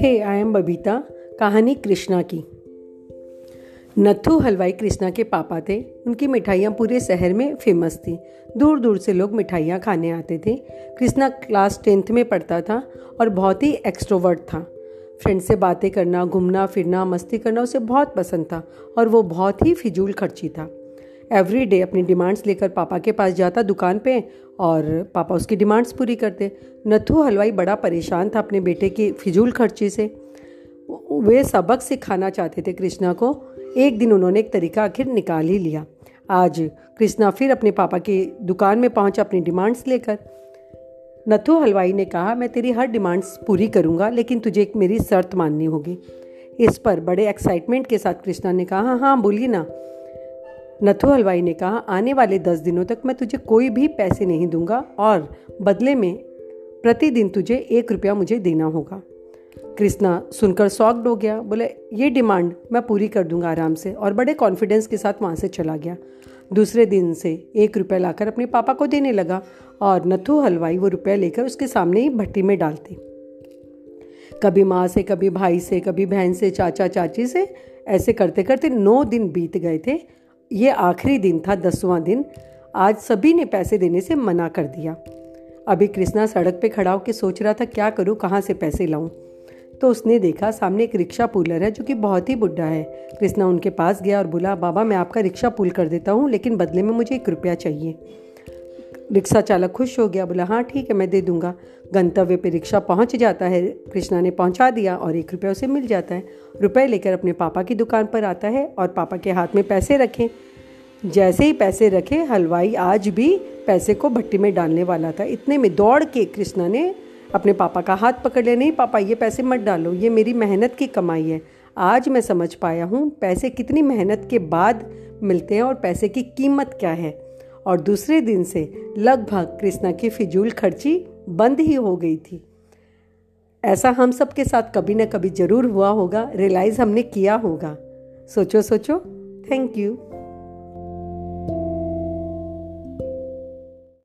Hey I am Babita कहानी कृष्णा की। नथु हलवाई कृष्णा के पापा थे। उनकी मिठाइयाँ पूरे शहर में फ़ेमस थी। दूर दूर से लोग मिठाइयाँ खाने आते थे। कृष्णा क्लास टेंथ में पढ़ता था और बहुत ही एक्सट्रोवर्ट था। फ्रेंड से बातें करना, घूमना, फिरना, मस्ती करना उसे बहुत पसंद था और वो बहुत ही फिजूल खर्ची था। एवरी डे अपनी डिमांड्स लेकर पापा के पास जाता दुकान पे और पापा उसकी डिमांड्स पूरी करते। नथु हलवाई बड़ा परेशान था अपने बेटे की फिजूल खर्ची से। वे सबक सिखाना चाहते थे कृष्णा को। एक दिन उन्होंने एक तरीका आखिर निकाल ही लिया। आज कृष्णा फिर अपने पापा की दुकान में पहुँचा अपनी डिमांड्स लेकर। नथु हलवाई ने कहा, मैं तेरी हर डिमांड्स पूरी करूँगा, लेकिन तुझे एक मेरी शर्त माननी होगी। इस पर बड़े एक्साइटमेंट के साथ कृष्णा ने कहा हाँ हाँ बोलिए ना। नथु हलवाई ने कहा, आने वाले दस दिनों तक मैं तुझे कोई भी पैसे नहीं दूँगा और बदले में प्रतिदिन तुझे एक रुपया मुझे देना होगा कृष्णा सुनकर सॉक्ड हो गया। बोले, ये डिमांड मैं पूरी कर दूँगा आराम से और बड़े कॉन्फिडेंस के साथ वहाँ से चला गया। दूसरे दिन से एक रुपया लाकर अपने पापा को देने लगा और नथु हलवाई वो रुपया लेकर उसके सामने ही भट्टी में डालते। कभी माँ से, कभी भाई से, कभी बहन से, चाचा, चाची से ऐसे करते करते नौ दिन बीत गए थे। ये आखिरी दिन था, दसवां दिन। आज सभी ने पैसे देने से मना कर दिया। अभी कृष्णा सड़क पे खड़ा होकर सोच रहा था, क्या करूँ, कहाँ से पैसे लाऊं? तो उसने देखा, सामने एक रिक्शा पुलर है, जो कि बहुत ही बुढ़ा है। कृष्णा उनके पास गया और बोला, बाबा, मैं आपका रिक्शा पुल कर देता हूँ, लेकिन बदले में मुझे एक रुपया चाहिए। रिक्शा चालक खुश हो गया, बोला हाँ ठीक है, मैं दे दूँगा। गंतव्य पे रिक्शा पहुँच जाता है। कृष्णा ने पहुँचा दिया और एक रुपया उसे मिल जाता है। रुपए लेकर अपने पापा की दुकान पर आता है और पापा के हाथ में पैसे रखे। जैसे ही पैसे रखे, हलवाई आज भी पैसे को भट्टी में डालने वाला था। इतने में दौड़ के कृष्णा ने अपने पापा का हाथ पकड़ लिया, नहीं, पापा, ये पैसे मत डालो, ये मेरी मेहनत की कमाई है। आज मैं समझ पाया हूँ, पैसे कितनी मेहनत के बाद मिलते हैं और पैसे की कीमत क्या है। और दूसरे दिन से लगभग कृष्णा की फिजूल खर्ची बंद ही हो गई थी। ऐसा हम सब के साथ कभी ना कभी ज़रूर हुआ होगा रियलाइज़ हमने किया होगा। सोचो सोचो। Thank you